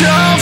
show